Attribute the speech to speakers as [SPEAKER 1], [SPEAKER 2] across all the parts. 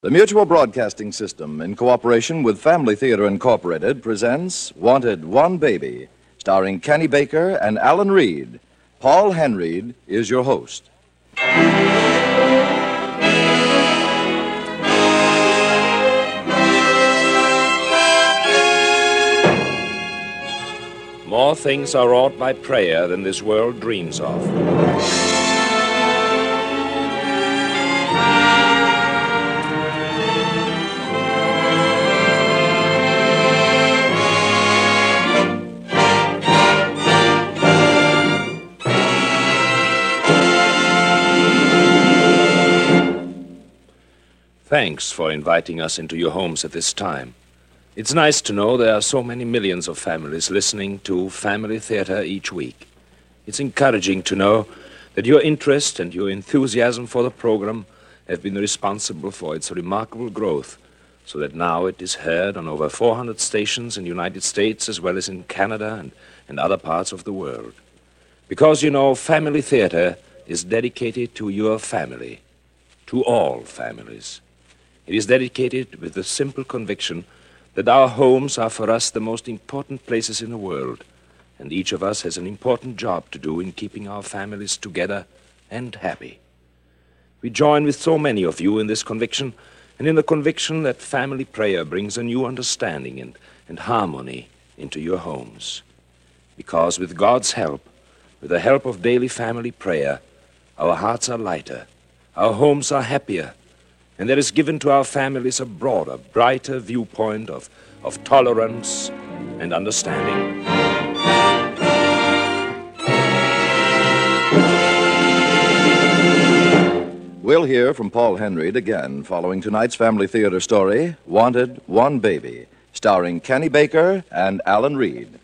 [SPEAKER 1] The Mutual Broadcasting System, in cooperation with Family Theater Incorporated, presents Wanted One Baby, starring Kenny Baker and Alan Reed. Paul Henreid is your host.
[SPEAKER 2] More things are wrought by prayer than this world dreams of. Thanks for inviting us into your homes at this time. It's nice to know there are so many millions of families listening to Family Theater each week. It's encouraging to know that your interest and your enthusiasm for the program have been responsible for its remarkable growth, so that now it is heard on over 400 stations in the United States as well as in Canada and, and other parts of the world. Because, you know, Family Theater is dedicated to your family, to all families. It is dedicated with the simple conviction that our homes are for us the most important places in the world, and each of us has an important job to do in keeping our families together and happy. We join with so many of you in this conviction, and in the conviction that family prayer brings a new understanding and, and harmony into your homes. Because with God's help, with the help of daily family prayer, our hearts are lighter, our homes are happier, and there is given to our families a broader, brighter viewpoint of, of tolerance and understanding.
[SPEAKER 1] We'll hear from Paul Henreid again following tonight's Family Theater story, Wanted One Baby, starring Kenny Baker and Alan Reed.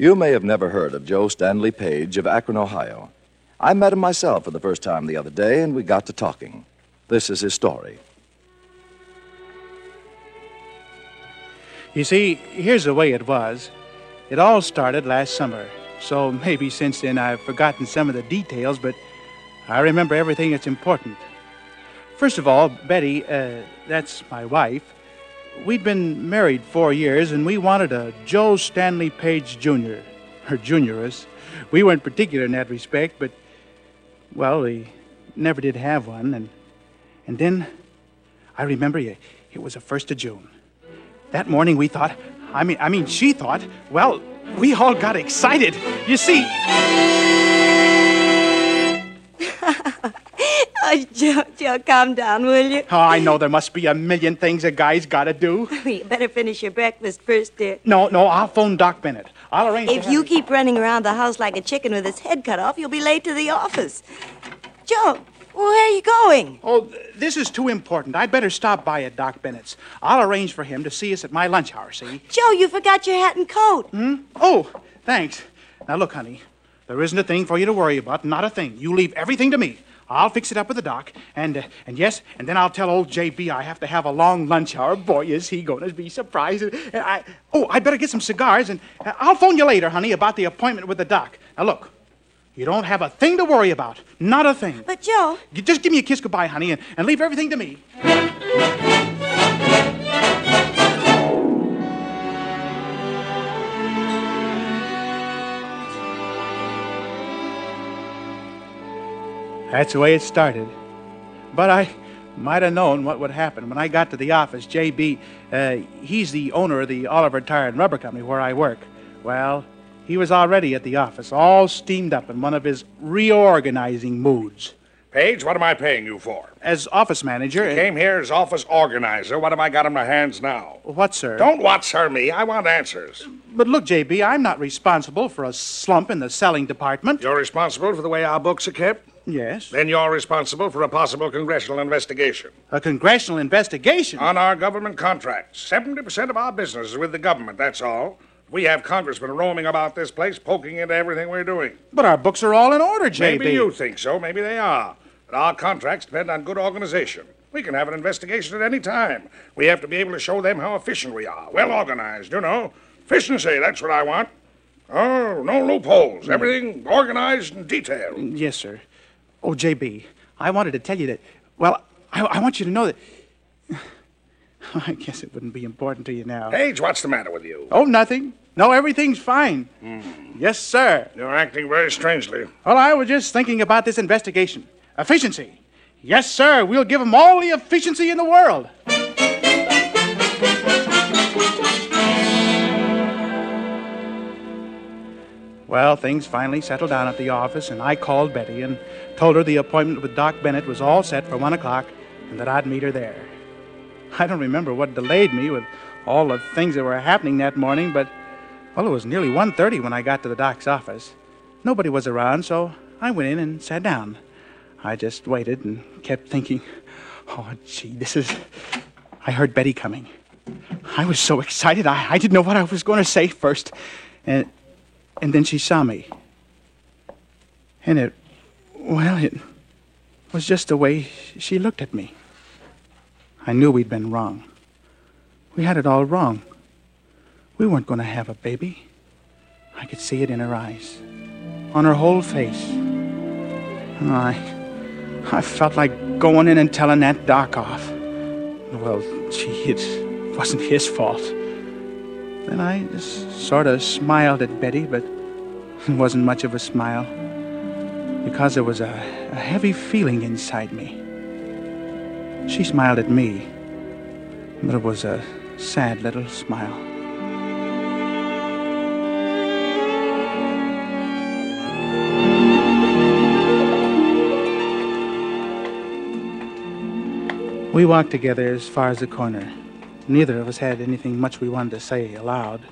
[SPEAKER 1] You may have never heard of Joe Stanley Page of Akron, Ohio. I met him myself for the first time the other day, and we got to talking. This is his story.
[SPEAKER 3] You see, here's the way it was. It all started last summer, so maybe since then I've forgotten some of the details, but I remember everything that's important. First of all, Betty, uh, that's my wife, we'd been married four years, and we wanted a Joe Stanley Page Jr., or juniorus. We weren't particular in that respect, but, well, we never did have one. And, and then I remember it was the 1st of June. That morning we thought, I mean, I mean, she thought, well, we all got excited. You see.
[SPEAKER 4] Oh, Joe, Joe, calm down, will you?
[SPEAKER 3] Oh, I know there must be a million things a guy's got to do.
[SPEAKER 4] You better finish your breakfast first, dear.
[SPEAKER 3] No, no, I'll phone Doc Bennett. I'll arrange.
[SPEAKER 4] If you keep running around the house like a chicken with its head cut off, you'll be late to the office. Joe, where are you going?
[SPEAKER 3] Oh, th- this is too important. I'd better stop by at Doc Bennett's. I'll arrange for him to see us at my lunch hour, see?
[SPEAKER 4] Joe, you forgot your hat and coat. Hmm?
[SPEAKER 3] Oh, thanks. Now, look, honey, there isn't a thing for you to worry about, not a thing. You leave everything to me. I'll fix it up with the doc, and uh, and yes, and then I'll tell old JB I have to have a long lunch hour. Boy, is he going to be surprised! And I, oh, I'd better get some cigars, and uh, I'll phone you later, honey, about the appointment with the doc. Now, look, you don't have a thing to worry about, not a thing.
[SPEAKER 4] But, Joe,
[SPEAKER 3] You just give me a kiss goodbye, honey, and, and leave everything to me. That's the way it started. But I might have known what would happen. When I got to the office, J.B., uh, he's the owner of the Oliver Tire and Rubber Company where I work. Well, he was already at the office, all steamed up in one of his reorganizing moods.
[SPEAKER 5] Page, what am I paying you for?
[SPEAKER 3] As office manager, uh,
[SPEAKER 5] Came here as office organizer. What have I got in my hands now?
[SPEAKER 3] what, sir?
[SPEAKER 5] Don't what, sir, me. I want answers.
[SPEAKER 3] But look, J.B., I'm not responsible for a slump in the selling department.
[SPEAKER 5] You're responsible for the way our books are kept?
[SPEAKER 3] Yes.
[SPEAKER 5] Then you're responsible for a possible congressional investigation
[SPEAKER 3] A congressional investigation.
[SPEAKER 5] on our government contracts. 70% of our business is with the government, that's all. We have congressmen roaming about this place, poking into everything we're doing.
[SPEAKER 3] But our books are all in order, J.B.
[SPEAKER 5] Maybe you think so, maybe they are. But our contracts depend on good organization. We can have an investigation at any time. We have to be able to show them how efficient we are. Well organized, you know. Efficiency, that's what I want. Oh, no loopholes. Everything organized and detailed.
[SPEAKER 3] Yes, sir. Oh, JB, I wanted to tell you that. Well, I, I want you to know that. I guess it wouldn't be important to you now.
[SPEAKER 5] Page, what's the matter with you?
[SPEAKER 3] Oh, nothing. No, everything's fine. Hmm. Yes, sir.
[SPEAKER 5] You're acting very strangely.
[SPEAKER 3] Well, I was just thinking about this investigation. Efficiency. Yes, sir. We'll give 'em all the efficiency in the world. Well, things finally settled down at the office, and I called Betty and told her the appointment with Doc Bennett was all set for one o'clock and that I'd meet her there. I don't remember what delayed me with all the things that were happening that morning, but well, it was nearly 1.30 when I got to the doc's office. Nobody was around, so I went in and sat down. I just waited and kept thinking, oh, gee, this is. I heard Betty coming. I was so excited, I, I didn't know what I was going to say first. And, and then she saw me. And it. Well, it was just the way she looked at me. I knew we'd been wrong. We had it all wrong. We weren't going to have a baby. I could see it in her eyes, on her whole face. And I, I felt like going in and telling that doc off. Well, gee, it wasn't his fault. Then I just sort of smiled at Betty, but it wasn't much of a smile because there was a, a heavy feeling inside me. She smiled at me, but it was a sad little smile. We walked together as far as the corner. Neither of us had anything much we wanted to say aloud.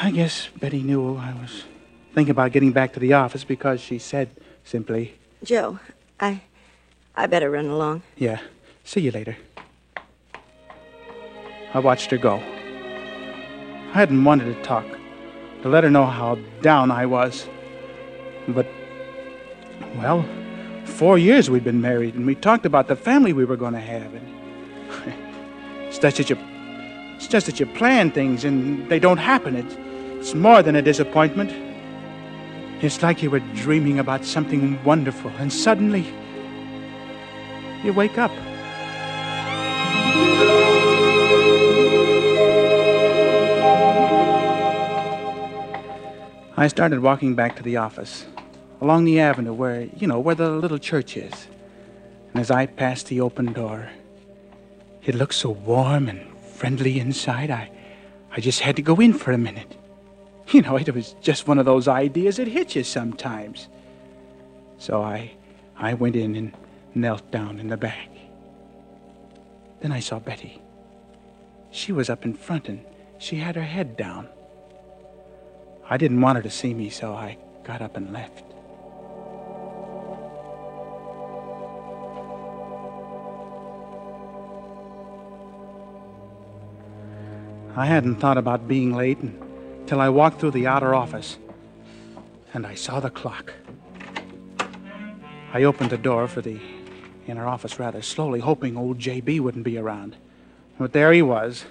[SPEAKER 3] I guess Betty knew I was thinking about getting back to the office because she said simply,
[SPEAKER 4] Joe, I. I better run along.
[SPEAKER 3] Yeah, see you later. I watched her go. I hadn't wanted to talk, to let her know how down I was. But, well, four years we'd been married, and we talked about the family we were going to have. And it's just that you, it's just that you plan things and they don't happen. It's, it's more than a disappointment. It's like you were dreaming about something wonderful, and suddenly you wake up. I started walking back to the office along the avenue where, you know, where the little church is. And as I passed the open door, it looked so warm and friendly inside, I, I just had to go in for a minute. You know, it was just one of those ideas that hit you sometimes. So I, I went in and knelt down in the back. Then I saw Betty. She was up in front and she had her head down. I didn't want her to see me, so I got up and left. I hadn't thought about being late until I walked through the outer office and I saw the clock. I opened the door for the inner office rather slowly, hoping old J.B. wouldn't be around. But there he was,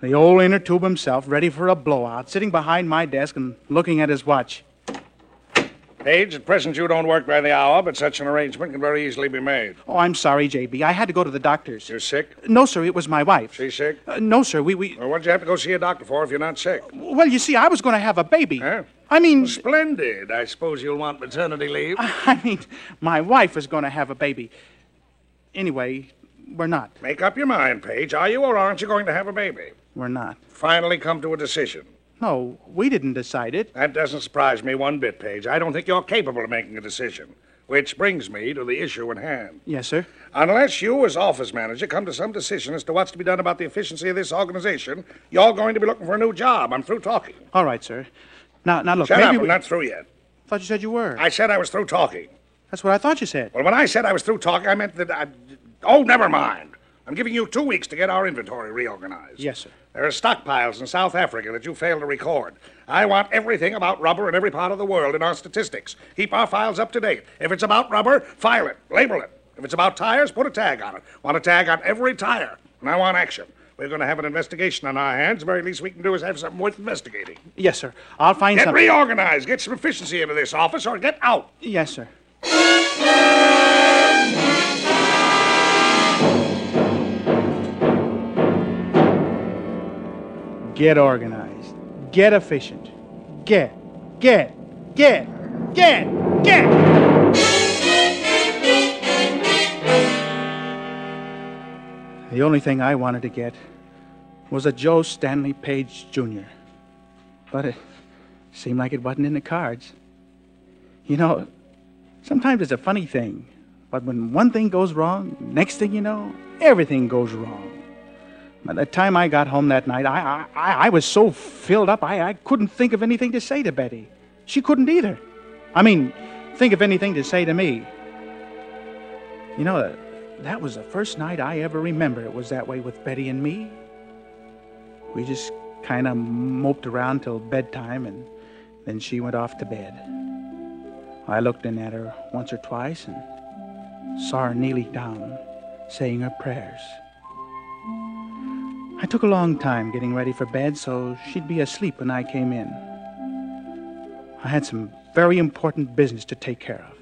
[SPEAKER 3] the old inner tube himself, ready for a blowout, sitting behind my desk and looking at his watch.
[SPEAKER 5] Page, at present you don't work by the hour, but such an arrangement can very easily be made.
[SPEAKER 3] Oh, I'm sorry, J.B. I had to go to the doctor's.
[SPEAKER 5] You're sick?
[SPEAKER 3] No, sir, it was my wife.
[SPEAKER 5] She's sick?
[SPEAKER 3] Uh, no, sir, we, we.
[SPEAKER 5] Well, what'd you have to go see a doctor for if you're not sick?
[SPEAKER 3] Well, you see, I was going to have a baby.
[SPEAKER 5] Huh?
[SPEAKER 3] I mean,
[SPEAKER 5] Splendid. I suppose you'll want maternity leave.
[SPEAKER 3] I mean, my wife is going to have a baby. Anyway, we're not.
[SPEAKER 5] Make up your mind, Page. Are you or aren't you going to have a baby?
[SPEAKER 3] We're not.
[SPEAKER 5] Finally come to a decision.
[SPEAKER 3] No, we didn't decide it.
[SPEAKER 5] That doesn't surprise me one bit, Page. I don't think you're capable of making a decision. Which brings me to the issue in hand.
[SPEAKER 3] Yes, sir.
[SPEAKER 5] Unless you, as office manager, come to some decision as to what's to be done about the efficiency of this organization, you're going to be looking for a new job. I'm through talking.
[SPEAKER 3] All right, sir. Now, now look.
[SPEAKER 5] Shut
[SPEAKER 3] maybe
[SPEAKER 5] up.
[SPEAKER 3] we...
[SPEAKER 5] I'm not through yet.
[SPEAKER 3] I thought you said you were.
[SPEAKER 5] I said I was through talking.
[SPEAKER 3] That's what I thought you said.
[SPEAKER 5] Well, when I said I was through talking, I meant that I. Oh, never mind. I'm giving you two weeks to get our inventory reorganized.
[SPEAKER 3] Yes, sir.
[SPEAKER 5] There are stockpiles in South Africa that you failed to record. I want everything about rubber in every part of the world in our statistics. Keep our files up to date. If it's about rubber, file it, label it. If it's about tires, put a tag on it. Want a tag on every tire. And I want action. We're going to have an investigation on our hands. The very least we can do is have something worth investigating.
[SPEAKER 3] Yes, sir. I'll find
[SPEAKER 5] Get
[SPEAKER 3] something.
[SPEAKER 5] reorganized. Get some efficiency into this office or get out.
[SPEAKER 3] Yes, sir. Get organized. Get efficient. Get, get, get, get, get. The only thing I wanted to get was a Joe Stanley Page Jr. But it seemed like it wasn't in the cards. You know, sometimes it's a funny thing, but when one thing goes wrong, next thing you know, everything goes wrong. By the time I got home that night, I, I, I was so filled up, I, I couldn't think of anything to say to Betty. She couldn't either. I mean, think of anything to say to me. You know, that, that was the first night I ever remember it was that way with Betty and me. We just kind of moped around till bedtime, and then she went off to bed. I looked in at her once or twice and saw her kneeling down, saying her prayers. I took a long time getting ready for bed so she'd be asleep when I came in. I had some very important business to take care of.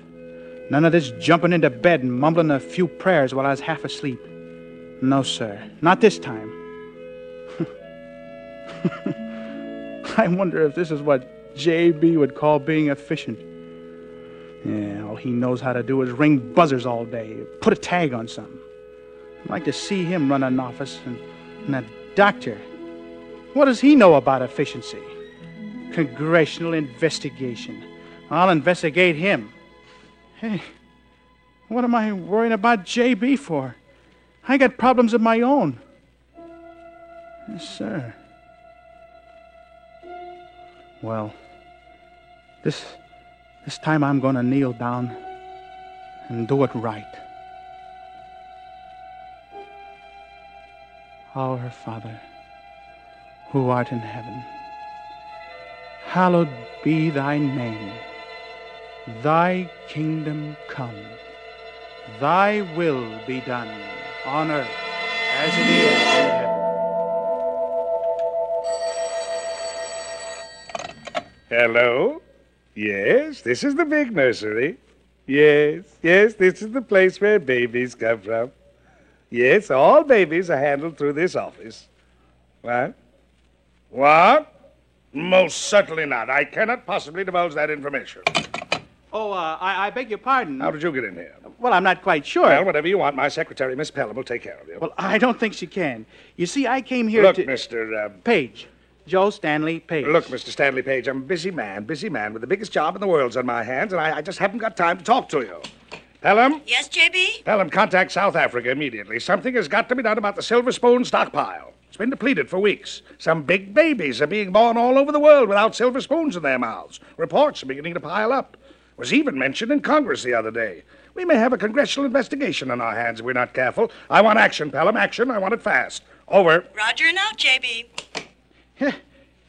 [SPEAKER 3] None of this jumping into bed and mumbling a few prayers while I was half asleep. No, sir, not this time. I wonder if this is what J.B. would call being efficient. Yeah, all he knows how to do is ring buzzers all day, put a tag on something. I'd like to see him run an office and, that doctor. What does he know about efficiency? Congressional investigation. I'll investigate him. Hey, what am I worrying about JB for? I got problems of my own. Yes, sir. Well, this this time I'm going to kneel down and do it right. Our Father, who art in heaven, hallowed be thy name. Thy kingdom come. Thy will be done on earth as it is in heaven.
[SPEAKER 5] Hello? Yes, this is the big nursery. Yes, yes, this is the place where babies come from. Yes, all babies are handled through this office. What? What? Most certainly not. I cannot possibly divulge that information.
[SPEAKER 3] Oh, uh, I, I beg your pardon.
[SPEAKER 5] How did you get in here?
[SPEAKER 3] Well, I'm not quite sure.
[SPEAKER 5] Well, whatever you want, my secretary, Miss Pelham, will take care of you.
[SPEAKER 3] Well, I don't think she can. You see, I came here
[SPEAKER 5] Look,
[SPEAKER 3] to.
[SPEAKER 5] Mr. Uh,
[SPEAKER 3] Page. Joe Stanley Page.
[SPEAKER 5] Look, Mr. Stanley Page, I'm a busy man, busy man with the biggest job in the world's on my hands, and I, I just haven't got time to talk to you. Pelham?
[SPEAKER 4] Yes, JB?
[SPEAKER 5] Pelham, contact South Africa immediately. Something has got to be done about the silver spoon stockpile. It's been depleted for weeks. Some big babies are being born all over the world without silver spoons in their mouths. Reports are beginning to pile up. Was even mentioned in Congress the other day. We may have a congressional investigation on our hands if we're not careful. I want action, Pelham, action. I want it fast. Over.
[SPEAKER 4] Roger and out, JB.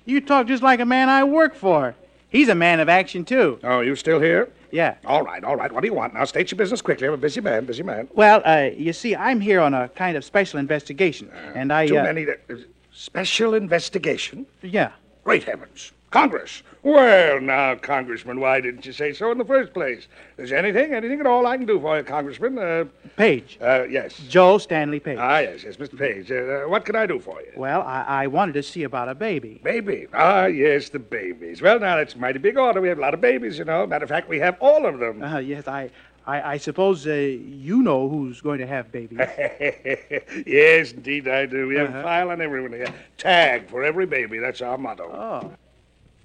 [SPEAKER 3] You talk just like a man I work for. He's a man of action, too.
[SPEAKER 5] Oh, you still here?
[SPEAKER 3] Yeah.
[SPEAKER 5] All right, all right. What do you want? Now, state your business quickly. I'm a busy man, busy man.
[SPEAKER 3] Well, uh, you see, I'm here on a kind of special investigation, and I.
[SPEAKER 5] Too
[SPEAKER 3] uh,
[SPEAKER 5] many. Uh, special investigation?
[SPEAKER 3] Yeah.
[SPEAKER 5] Great heavens. Congress. Well, now, Congressman, why didn't you say so in the first place? There's anything, anything at all I can do for you, Congressman? Uh,
[SPEAKER 3] Page.
[SPEAKER 5] uh, yes.
[SPEAKER 3] Joe Stanley Page.
[SPEAKER 5] Ah, yes, yes, Mr. Page. Uh, what can I do for you?
[SPEAKER 3] well, I, I wanted to see about a baby.
[SPEAKER 5] Baby. Ah, yes, the babies. Well, now, that's a mighty big order. We have a lot of babies, you know. Matter of fact, we have all of them.
[SPEAKER 3] Uh, yes, I, I, I suppose uh, you know who's going to have babies.
[SPEAKER 5] yes, indeed, I do. We have
[SPEAKER 3] Uh-huh.
[SPEAKER 5] a file on everyone here. Tag for every baby. That's our motto.
[SPEAKER 3] oh.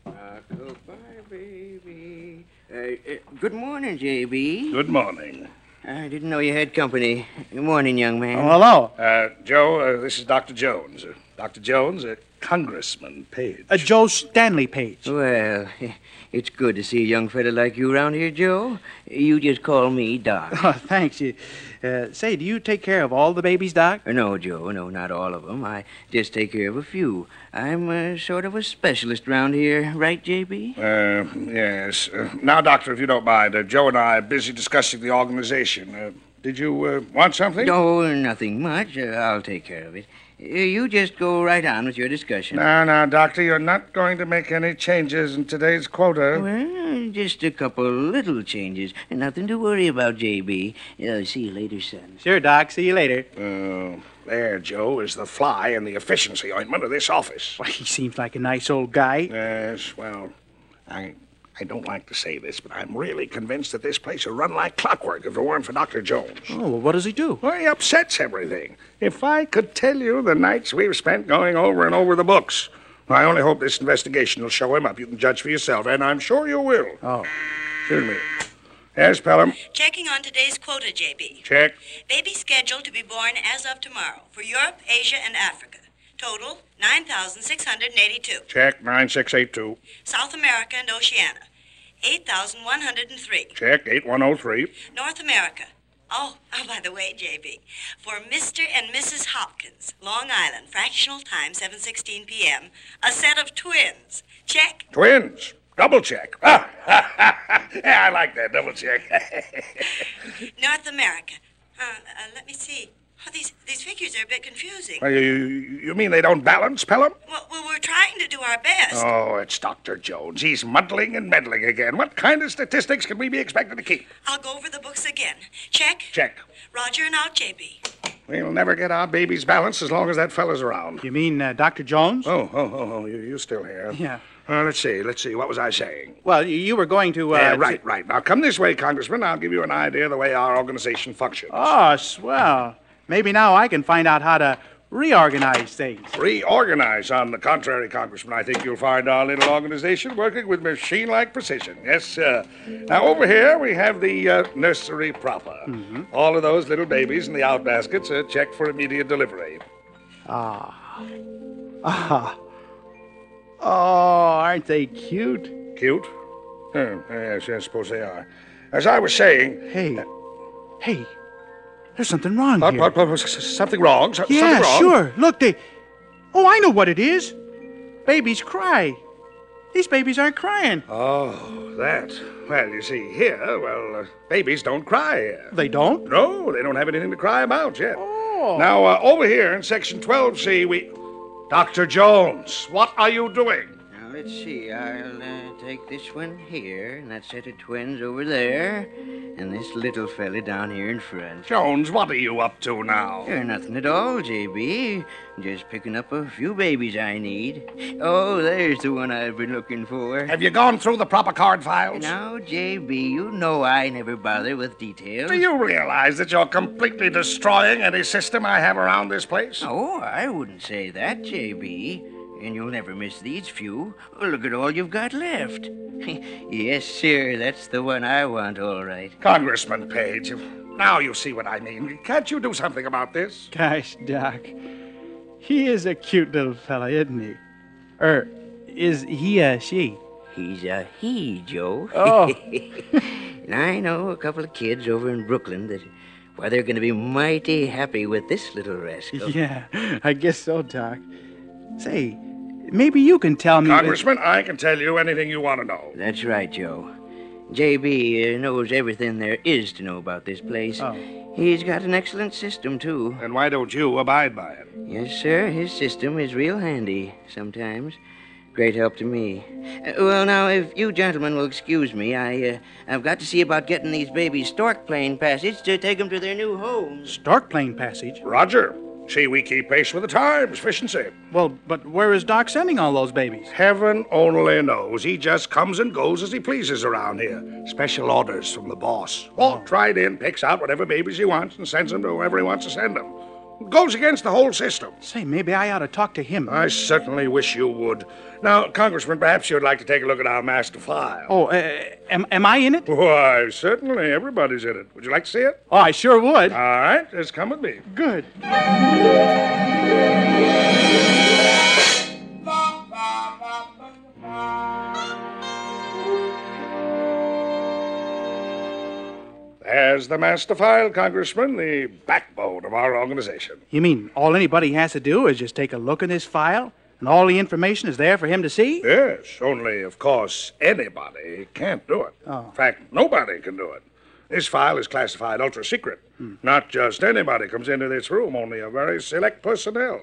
[SPEAKER 6] Goodbye, baby. Uh, uh, good morning, J.B.
[SPEAKER 5] Good morning.
[SPEAKER 6] I didn't know you had company. Good morning, young man.
[SPEAKER 3] Oh, hello.
[SPEAKER 5] Uh, Joe, uh, this is Dr. Jones. Uh, Dr. Jones, uh, Congressman Page.
[SPEAKER 3] Uh, Joe Stanley Page.
[SPEAKER 6] Well, it's good to see a young fella like you around here, Joe. You just call me Doc.
[SPEAKER 3] Oh, thanks. You, uh, say, do you take care of all the babies, Doc?
[SPEAKER 6] Uh, No, Joe, no, not all of them. I just take care of a few. I'm uh, sort of a specialist around here, right, JB?
[SPEAKER 5] Uh, yes. Uh, now, Doctor, if you don't mind, uh, Joe and I are busy discussing the organization. Uh, did you uh, want something?
[SPEAKER 6] No, nothing much. Uh, I'll take care of it. You just go right on with your discussion.
[SPEAKER 5] No, no, Doctor, you're not going to make any changes in today's quota.
[SPEAKER 6] Well, just a couple little changes. Nothing to worry about, JB. Uh, see you later, son.
[SPEAKER 3] Sure, Doc. See you later.
[SPEAKER 5] Uh, there, Joe, is the fly in the efficiency ointment of this office.
[SPEAKER 3] Why, he seems like a nice old guy.
[SPEAKER 5] Yes, well, I I don't like to say this, but I'm really convinced that this place would run like clockwork if it weren't for Dr. Jones.
[SPEAKER 3] Oh, well, what does he do?
[SPEAKER 5] Well, he upsets everything. If I could tell you the nights we've spent going over and over the books. I only hope this investigation will show him up. You can judge for yourself, and I'm sure you will.
[SPEAKER 3] Oh.
[SPEAKER 5] Excuse me. Yes, Pelham?
[SPEAKER 4] Checking on today's quota, JB.
[SPEAKER 5] Check.
[SPEAKER 4] Baby scheduled to be born as of tomorrow for Europe, Asia, and Africa. Total 9,682.
[SPEAKER 5] Check. 9682.
[SPEAKER 4] South America and Oceania 8,103.
[SPEAKER 5] Check. 8103.
[SPEAKER 4] North America. Oh, oh, by the way, JB, for Mr. and Mrs. Hopkins, Long Island, fractional time 7:16 p.m., a set of twins. Check.
[SPEAKER 5] Twins. Double check. Ah, yeah, I like that. Double check.
[SPEAKER 4] North America. Uh, uh, let me see. Oh, these these figures are a bit confusing.
[SPEAKER 5] Well, you, you you mean they don't balance, Pelham?
[SPEAKER 4] Well, well, we're trying to do our best.
[SPEAKER 5] Oh, it's Dr. Jones. He's muddling and meddling again. What kind of statistics can we be expected to keep?
[SPEAKER 4] I'll go over the books again. Check.
[SPEAKER 5] Check.
[SPEAKER 4] Roger and out, JB.
[SPEAKER 5] We'll never get our babies balanced as long as that fella's around.
[SPEAKER 3] You mean uh, Dr. Jones?
[SPEAKER 5] Oh, oh, oh, oh, you, you still here?
[SPEAKER 3] Yeah.
[SPEAKER 5] Uh, let's see, let's see. What was I saying?
[SPEAKER 3] Well, you- you were going to. Uh,
[SPEAKER 5] yeah, right, right. Now come this way, Congressman. I'll give you an idea of the way our organization functions.
[SPEAKER 3] Oh, swell. Maybe now I can find out how to reorganize things.
[SPEAKER 5] Reorganize. On the contrary, Congressman, I think you'll find our little organization working with machine-like precision. Yes, sir. Now, over here, we have the uh, nursery proper. All of those little babies in the outbaskets are checked for immediate delivery.
[SPEAKER 3] Ah. Ah. Oh, aren't they cute?
[SPEAKER 5] Cute? Oh, yes, I suppose they are. As I was saying...
[SPEAKER 3] Hey. Hey. There's something wrong
[SPEAKER 5] What,
[SPEAKER 3] here.
[SPEAKER 5] what, was something wrong? So-
[SPEAKER 3] Yeah,
[SPEAKER 5] something wrong?
[SPEAKER 3] sure. Look, they. Oh, I know what it is. Babies cry. These babies aren't crying.
[SPEAKER 5] Oh, that. Well, you see, here, well, uh, babies don't cry.
[SPEAKER 3] They don't?
[SPEAKER 5] No, they don't have anything to cry about yet.
[SPEAKER 3] Oh.
[SPEAKER 5] Now, uh, over here in section 12C, we. Dr. Jones, what are you doing?
[SPEAKER 6] Let's see. I'll uh, take this one here, and that set of twins over there, and this little fella down here in front.
[SPEAKER 5] Jones, what are you up to now?
[SPEAKER 6] You're nothing at all, JB. Just picking up a few babies I need. Oh, there's the one I've been looking for.
[SPEAKER 5] Have you gone through the proper card files?
[SPEAKER 6] Now, JB, you know I never bother with details.
[SPEAKER 5] Do you realize that you're completely destroying any system I have around this place?
[SPEAKER 6] Oh, I wouldn't say that, JB. And you'll never miss these few. Look at all you've got left. yes, sir, that's the one I want, all right.
[SPEAKER 5] Congressman Page, now you see what I mean. Can't you do something about this?
[SPEAKER 3] Gosh, Doc. He is a cute little fella, isn't he? Er, is he a she?
[SPEAKER 6] He's a he, Joe.
[SPEAKER 3] Oh.
[SPEAKER 6] and I know a couple of kids over in Brooklyn that, why, they're going to be mighty happy with this little rascal.
[SPEAKER 3] Yeah, I guess so, Doc. Say, maybe you can tell me.
[SPEAKER 5] Congressman, I can tell you anything you want to know.
[SPEAKER 6] That's right, Joe. JB uh, knows everything there is to know about this place.
[SPEAKER 3] Oh.
[SPEAKER 6] He's got an excellent system, too.
[SPEAKER 5] And why don't you abide by it?
[SPEAKER 6] Yes, sir, his system is real handy sometimes. Great help to me. Uh, well, now, if you gentlemen will excuse me, I, uh, I've got to see about getting these babies stork plane passage to take them to their new homes.
[SPEAKER 3] Stork Plane Passage.
[SPEAKER 5] Roger. See, we keep pace with the times, fish and efficiency.
[SPEAKER 3] Well, but where is Doc sending all those babies?
[SPEAKER 5] Heaven only knows. He just comes and goes as he pleases around here. Special orders from the boss. Walks right in, picks out whatever babies he wants, and sends them to whoever he wants to send them. Goes against the whole system.
[SPEAKER 3] Say, maybe I ought to talk to him.
[SPEAKER 5] I certainly wish you would. Now, Congressman, perhaps you'd like to take a look at our master file.
[SPEAKER 3] oh, uh, am, am I in it?
[SPEAKER 5] Why, certainly. Everybody's in it. Would you like to see it?
[SPEAKER 3] Oh, I sure would.
[SPEAKER 5] All right, just come with me.
[SPEAKER 3] Good.
[SPEAKER 5] There's the master file, Congressman, the backbone of our organization.
[SPEAKER 3] You mean all anybody has to do is just take a look in this file, and all the information is there for him to see?
[SPEAKER 5] Yes, only, of course, anybody can't do it.
[SPEAKER 3] Oh.
[SPEAKER 5] In fact, nobody can do it. This file is classified ultra secret. Hmm. Not just anybody comes into this room, only a very select personnel.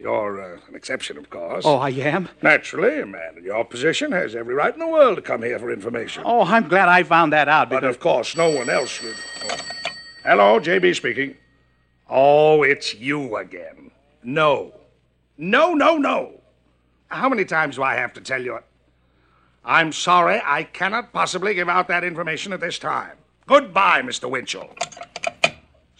[SPEAKER 5] You're uh, an exception, of course.
[SPEAKER 3] Oh, I am?
[SPEAKER 5] Naturally, a man in your position has every right in the world to come here for information.
[SPEAKER 3] Oh, I'm glad I found that out
[SPEAKER 5] But
[SPEAKER 3] because.
[SPEAKER 5] of course, no one else would. Oh. Hello, JB speaking. Oh, it's you again. No. No, no, no. How many times do I have to tell you? I'm sorry, I cannot possibly give out that information at this time. Goodbye, Mr. Winchell.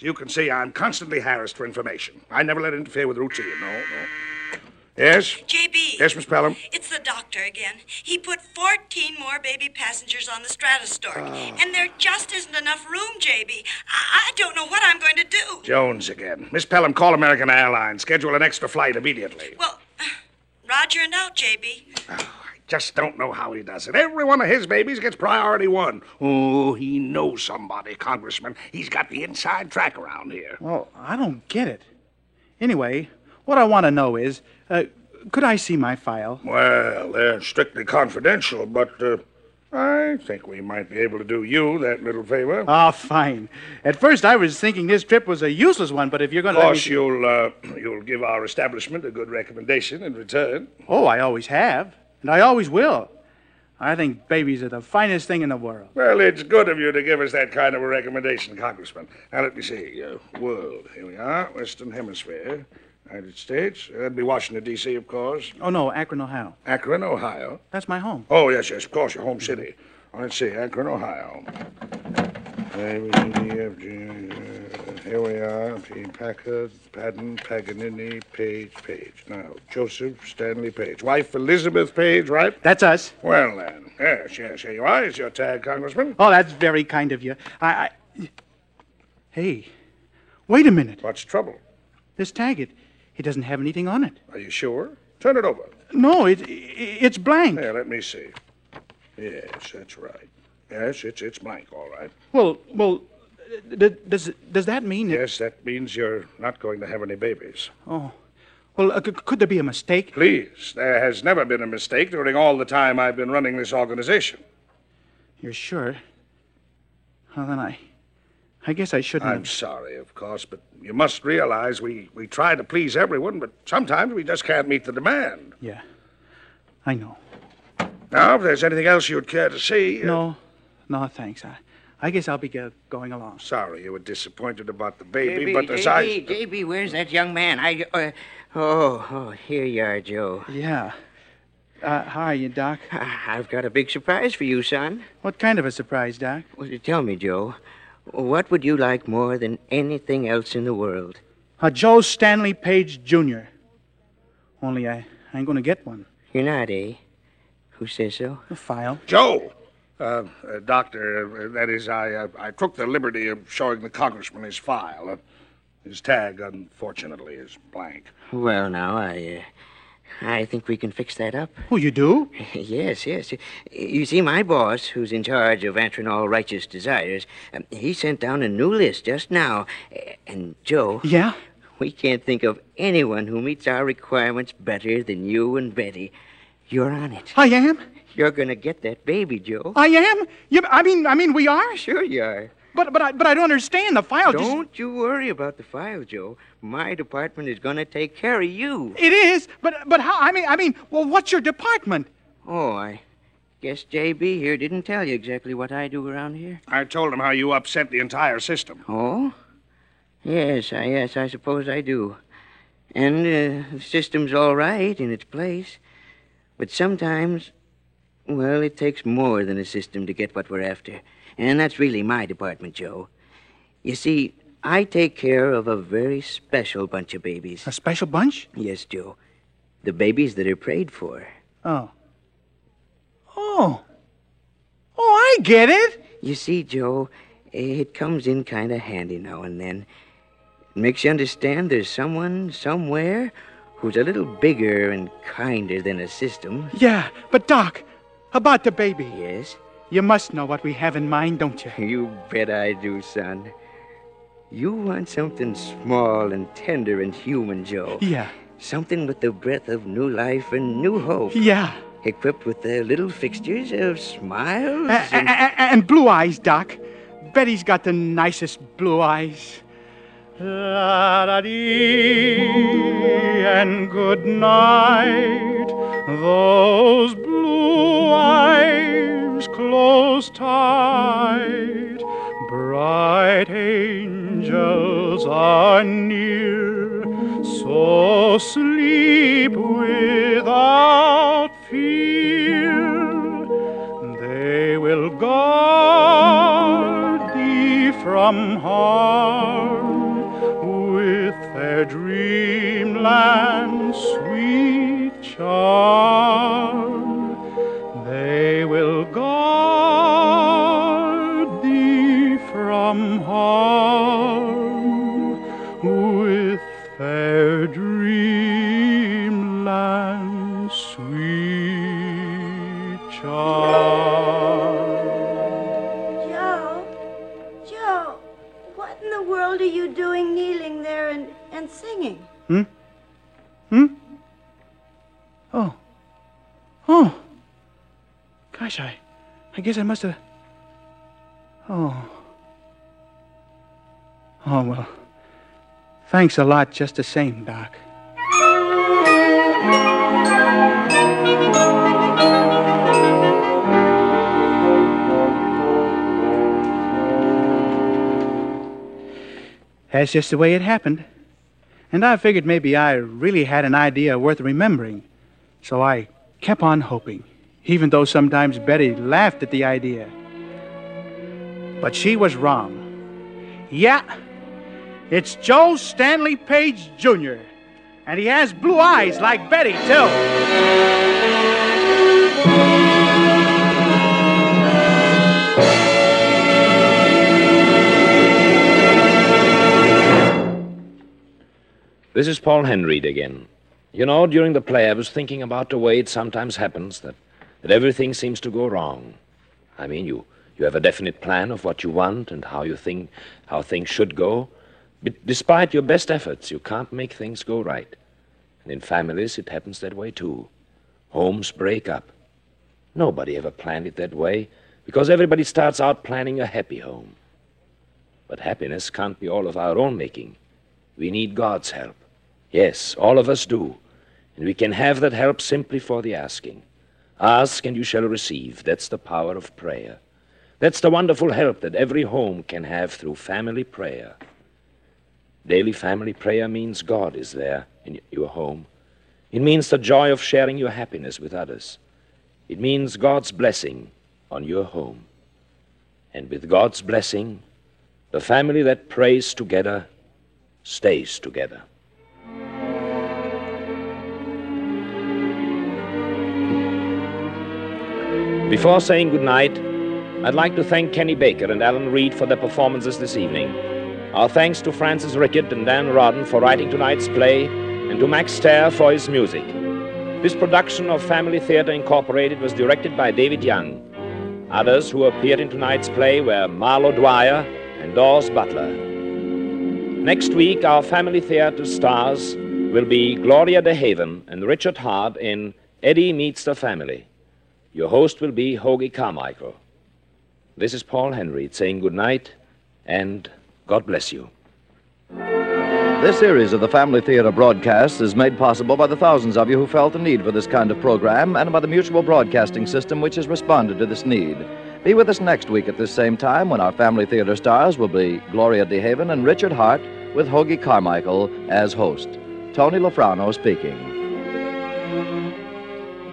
[SPEAKER 5] As you can see, I'm constantly harassed for information. I never let it interfere with routine. No, no. Yes?
[SPEAKER 4] JB.
[SPEAKER 5] Yes, Miss Pelham?
[SPEAKER 4] It's the doctor again. He put 14 more baby passengers on the Stratostork, ah. and there just isn't enough room, JB. I-, I don't know what I'm going to do.
[SPEAKER 5] Jones again. Miss Pelham, call American Airlines. Schedule an extra flight immediately.
[SPEAKER 4] Well, Roger and out, JB. Ah.
[SPEAKER 5] Just don't know how he does it. Every one of his babies gets priority one. Oh, he knows somebody, Congressman. He's got the inside track around here.
[SPEAKER 3] Well, I don't get it. Anyway, what I want to know is uh, could I see my file?
[SPEAKER 5] Well, they're strictly confidential, but uh, I think we might be able to do you that little favor.
[SPEAKER 3] Ah, fine. At first, I was thinking this trip was a useless one, but if you're going to.
[SPEAKER 5] of course, you'll uh, you'll give our establishment a good recommendation in return.
[SPEAKER 3] Oh, I always have, and I always will. I think babies are the finest thing in the world.
[SPEAKER 5] Well, it's good of you to give us that kind of a recommendation, Congressman. Now, let me see. Uh, world. Here we are. Western Hemisphere. United States. That'd be Washington, D.C., of course.
[SPEAKER 3] Oh, no, Akron, Ohio.
[SPEAKER 5] Akron, Ohio.
[SPEAKER 3] That's my home.
[SPEAKER 5] Oh, yes, yes, of course, your home city. Well, let's see, Akron, Ohio. A, B, C, D, F, G, uh, here we are. P. Packard, Patton, Paganini, Page, Page. Now, Joseph Stanley Page. Wife Elizabeth Page, right?
[SPEAKER 3] That's us.
[SPEAKER 5] Well, then. Yes, yes, here you are. It's your tag, Congressman.
[SPEAKER 3] Oh, that's very kind of you. I. I... Hey, wait a minute.
[SPEAKER 5] What's the trouble?
[SPEAKER 3] This tag, it, it doesn't have anything on it.
[SPEAKER 5] Are you sure? Turn it over.
[SPEAKER 3] No, it, it's blank.
[SPEAKER 5] Here, let me see. Yes, that's right. Yes, it's it's blank, all right.
[SPEAKER 3] Well, well, does does that mean? that-
[SPEAKER 5] Yes, that means you're not going to have any babies.
[SPEAKER 3] Oh, well, uh, could there be a mistake?
[SPEAKER 5] Please, there has never been a mistake during all the time I've been running this organization.
[SPEAKER 3] You're sure? Well, then I, I guess I shouldn't.
[SPEAKER 5] I'm
[SPEAKER 3] have-
[SPEAKER 5] sorry, of course, but you must realize we, we try to please everyone, but sometimes we just can't meet the demand.
[SPEAKER 3] Yeah, I know.
[SPEAKER 5] Now, if there's anything else you'd care to see. uh,
[SPEAKER 3] No, no, thanks. I, I guess I'll be go- going along.
[SPEAKER 5] Sorry you were disappointed about the baby,
[SPEAKER 6] JB,
[SPEAKER 5] but as
[SPEAKER 6] JB,
[SPEAKER 5] I.
[SPEAKER 6] JB, where's that young man? I. Uh, oh, oh, here you are, Joe.
[SPEAKER 3] Yeah. Uh, how are you, Doc?
[SPEAKER 6] I've got a big surprise for you, son.
[SPEAKER 3] What kind of a surprise, Doc?
[SPEAKER 6] Well, tell me, Joe, what would you like more than anything else in the world?
[SPEAKER 3] Uh, Joe Stanley Page Jr. Only I, I ain't gonna get one.
[SPEAKER 6] You're not, eh? Who says so?
[SPEAKER 3] A file.
[SPEAKER 5] Joe! Uh, uh, doctor, uh, that is, I, uh, I took the liberty of showing the congressman his file. Uh, his tag, unfortunately, is blank.
[SPEAKER 6] Well, now, I. Uh, I think we can fix that up.
[SPEAKER 3] Oh, you do?
[SPEAKER 6] yes, yes. You see, my boss, who's in charge of answering all righteous desires, um, he sent down a new list just now. Uh, And, Joe,
[SPEAKER 3] Yeah.
[SPEAKER 6] we can't think of anyone who meets our requirements better than you and Betty. You're on it.
[SPEAKER 3] I am.
[SPEAKER 6] You're gonna get that baby, Joe.
[SPEAKER 3] I am. Yeah, I mean, I mean, we are.
[SPEAKER 6] Sure you are.
[SPEAKER 3] But, but, I, but I don't understand. The file just.
[SPEAKER 6] Don't you worry about the file, Joe. My department is gonna take care of you.
[SPEAKER 3] It is. But, but how? I mean, I mean, well, what's your department?
[SPEAKER 6] Oh, I guess JB here didn't tell you exactly what I do around here.
[SPEAKER 5] I told him how you upset the entire system.
[SPEAKER 6] Oh? Yes, I yes, I suppose I do. And uh, the system's all right in its place. But sometimes, well, it takes more than a system to get what we're after. And that's really my department, Joe. You see, I take care of a very special bunch of babies.
[SPEAKER 3] A special bunch?
[SPEAKER 6] Yes, Joe. The babies that are prayed for.
[SPEAKER 3] Oh. Oh. Oh, I get it.
[SPEAKER 6] You see, Joe, it comes in kind of handy now and then. It makes you understand there's someone somewhere who's a little bigger and kinder than a system.
[SPEAKER 3] Yeah, but Doc, about the baby.
[SPEAKER 6] Yes?
[SPEAKER 3] You must know what we have in mind, don't you?
[SPEAKER 6] You bet I do, son. You want something small and tender and human, Joe.
[SPEAKER 3] Yeah.
[SPEAKER 6] Something with the breath of new life and new hope.
[SPEAKER 3] Yeah.
[SPEAKER 6] Equipped with the little fixtures of smiles
[SPEAKER 3] A-
[SPEAKER 6] and...
[SPEAKER 3] and blue eyes, Doc. Betty's got the nicest blue eyes. La da dee and good night. Those blue eyes close tight. Bright angels are near. So sleep without fear. They will guard thee from harm with their dreamland sweet charm. They will guard thee from harm guess I must have Oh. Oh well. Thanks a lot just the same, Doc. That's just the way it happened. And I figured maybe I really had an idea worth remembering. So I kept on hoping, even though sometimes Betty laughed at the idea. But she was wrong. Yeah, it's Joe Stanley Page Jr., and he has blue eyes like Betty, too.
[SPEAKER 2] This is Paul Henreid again. You know, during the play, I was thinking about the way it sometimes happens that, that everything seems to go wrong. I mean, you, you have a definite plan of what you want and how you think how things should go. But despite your best efforts, you can't make things go right. And in families, it happens that way too. Homes break up. Nobody ever planned it that way because everybody starts out planning a happy home. But happiness can't be all of our own making. We need God's help. Yes, all of us do. And we can have that help simply for the asking. Ask and you shall receive. That's the power of prayer. That's the wonderful help that every home can have through family prayer. Daily family prayer means God is there in your home. It means the joy of sharing your happiness with others. It means God's blessing on your home. And with God's blessing, the family that prays together stays together. Before saying goodnight, I'd like to thank Kenny Baker and Alan Reed for their performances this evening. Our thanks to Francis Rickett and Dan Rodden for writing tonight's play, and to Max Terr for his music. This production of Family Theater Incorporated was directed by David Young. Others who appeared in tonight's play were Marlo Dwyer and Daws Butler. Next week, our Family Theater stars will be Gloria DeHaven and Richard Hart in Eddie Meets the Family. Your host will be Hoagy Carmichael. This is Paul Henreid saying good night and God bless you.
[SPEAKER 1] This series of the Family Theater broadcasts is made possible by the thousands of you who felt the need for this kind of program and by the mutual broadcasting system which has responded to this need. Be with us next week at this same time when our Family Theater stars will be Gloria DeHaven and Richard Hart with Hoagy Carmichael as host. Tony Lafrano speaking.